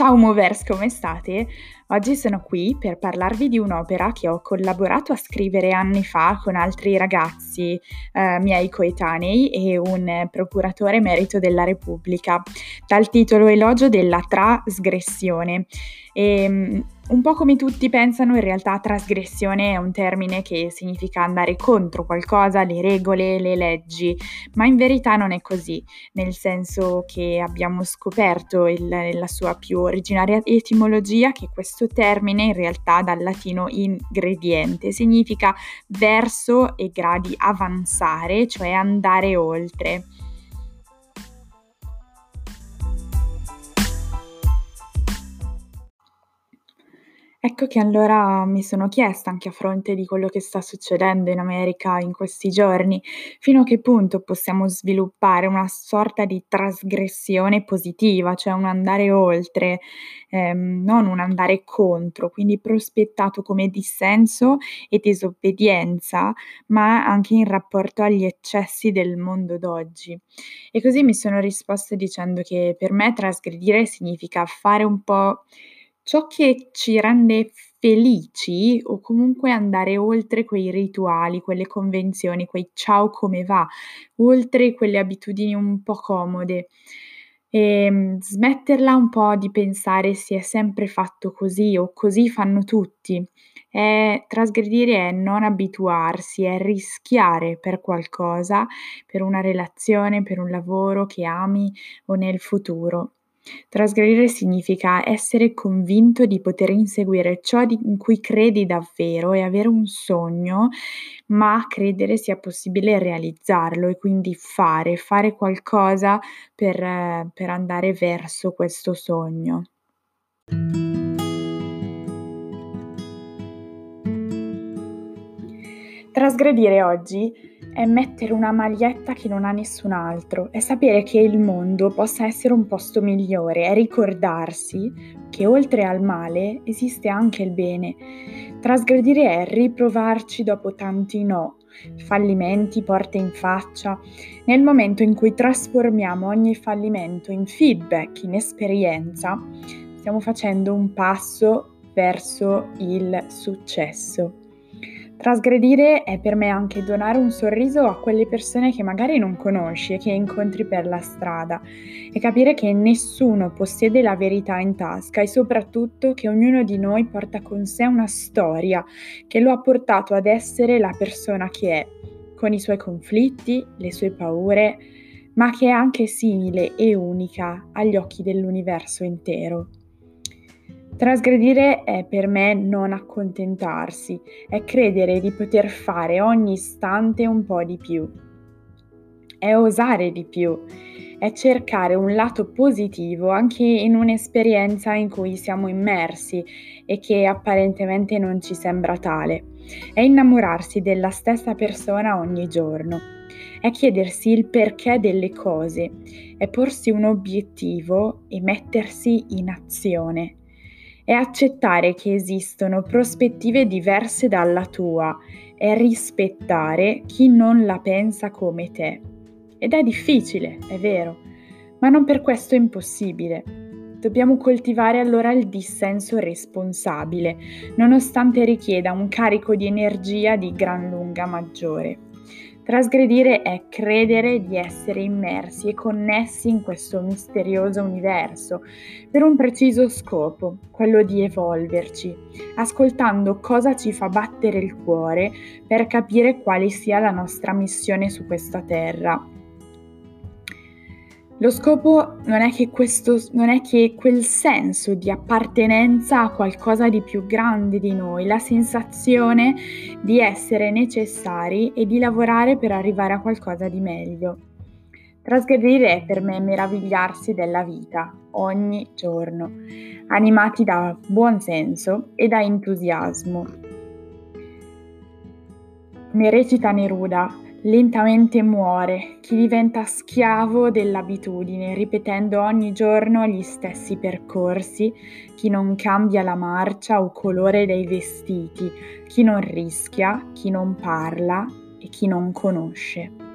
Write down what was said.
Ciao Movers, come state? Oggi sono qui per parlarvi di un'opera che ho collaborato a scrivere anni fa con altri ragazzi eh, miei coetanei e un procuratore emerito della Repubblica, dal titolo Elogio della trasgressione. E, ehm, un po' come tutti pensano, in realtà trasgressione è un termine che significa andare contro qualcosa, le regole, le leggi, ma in verità non è così, nel senso che abbiamo scoperto il, la sua più originaria etimologia, che questo termine in realtà dal latino ingrediente significa verso e gradi avanzare, cioè andare oltre. Ecco che allora mi sono chiesta, anche a fronte di quello che sta succedendo in America in questi giorni, fino a che punto possiamo sviluppare una sorta di trasgressione positiva, cioè un andare oltre, ehm, non un andare contro, quindi prospettato come dissenso e disobbedienza, ma anche in rapporto agli eccessi del mondo d'oggi. E così mi sono risposta dicendo che per me trasgredire significa fare un po' ciò che ci rende felici o comunque andare oltre quei rituali, quelle convenzioni, quei ciao come va, oltre quelle abitudini un po' comode. E ehm, smetterla un po' di pensare si è sempre fatto così o così fanno tutti. È, trasgredire è non abituarsi, è rischiare per qualcosa, per una relazione, per un lavoro che ami o nel futuro. Trasgredire significa essere convinto di poter inseguire ciò di in cui credi davvero e avere un sogno, ma credere sia possibile realizzarlo e quindi fare, fare qualcosa per per andare verso questo sogno. Trasgredire oggi è mettere una maglietta che non ha nessun altro, è sapere che il mondo possa essere un posto migliore, è ricordarsi che oltre al male esiste anche il bene. Trasgredire è riprovarci dopo tanti no, fallimenti, porte in faccia. Nel momento in cui trasformiamo ogni fallimento in feedback, in esperienza, stiamo facendo un passo verso il successo. Trasgredire è per me anche donare un sorriso a quelle persone che magari non conosci e che incontri per la strada e capire che nessuno possiede la verità in tasca e soprattutto che ognuno di noi porta con sé una storia che lo ha portato ad essere la persona che è, con i suoi conflitti, le sue paure, ma che è anche simile e unica agli occhi dell'universo intero. Trasgredire è per me non accontentarsi, è credere di poter fare ogni istante un po' di più, è osare di più, è cercare un lato positivo anche in un'esperienza in cui siamo immersi e che apparentemente non ci sembra tale, è innamorarsi della stessa persona ogni giorno, è chiedersi il perché delle cose, è porsi un obiettivo e mettersi in azione è accettare che esistono prospettive diverse dalla tua, è rispettare chi non la pensa come te. Ed è difficile, è vero, ma non per questo è impossibile. Dobbiamo coltivare allora il dissenso responsabile, nonostante richieda un carico di energia di gran lunga maggiore. Trasgredire è credere di essere immersi e connessi in questo misterioso universo per un preciso scopo, quello di evolverci, ascoltando cosa ci fa battere il cuore per capire quale sia la nostra missione su questa terra lo scopo non è, che questo, non è che quel senso di appartenenza a qualcosa di più grande di noi, la sensazione di essere necessari e di lavorare per arrivare a qualcosa di meglio. Trasgredire è per me meravigliarsi della vita, ogni giorno, animati da buon senso e da entusiasmo. Ne recita Neruda, lentamente muore chi diventa schiavo dell'abitudine, ripetendo ogni giorno gli stessi percorsi, chi non cambia la marcia o colore dei vestiti, chi non rischia, chi non parla e chi non conosce.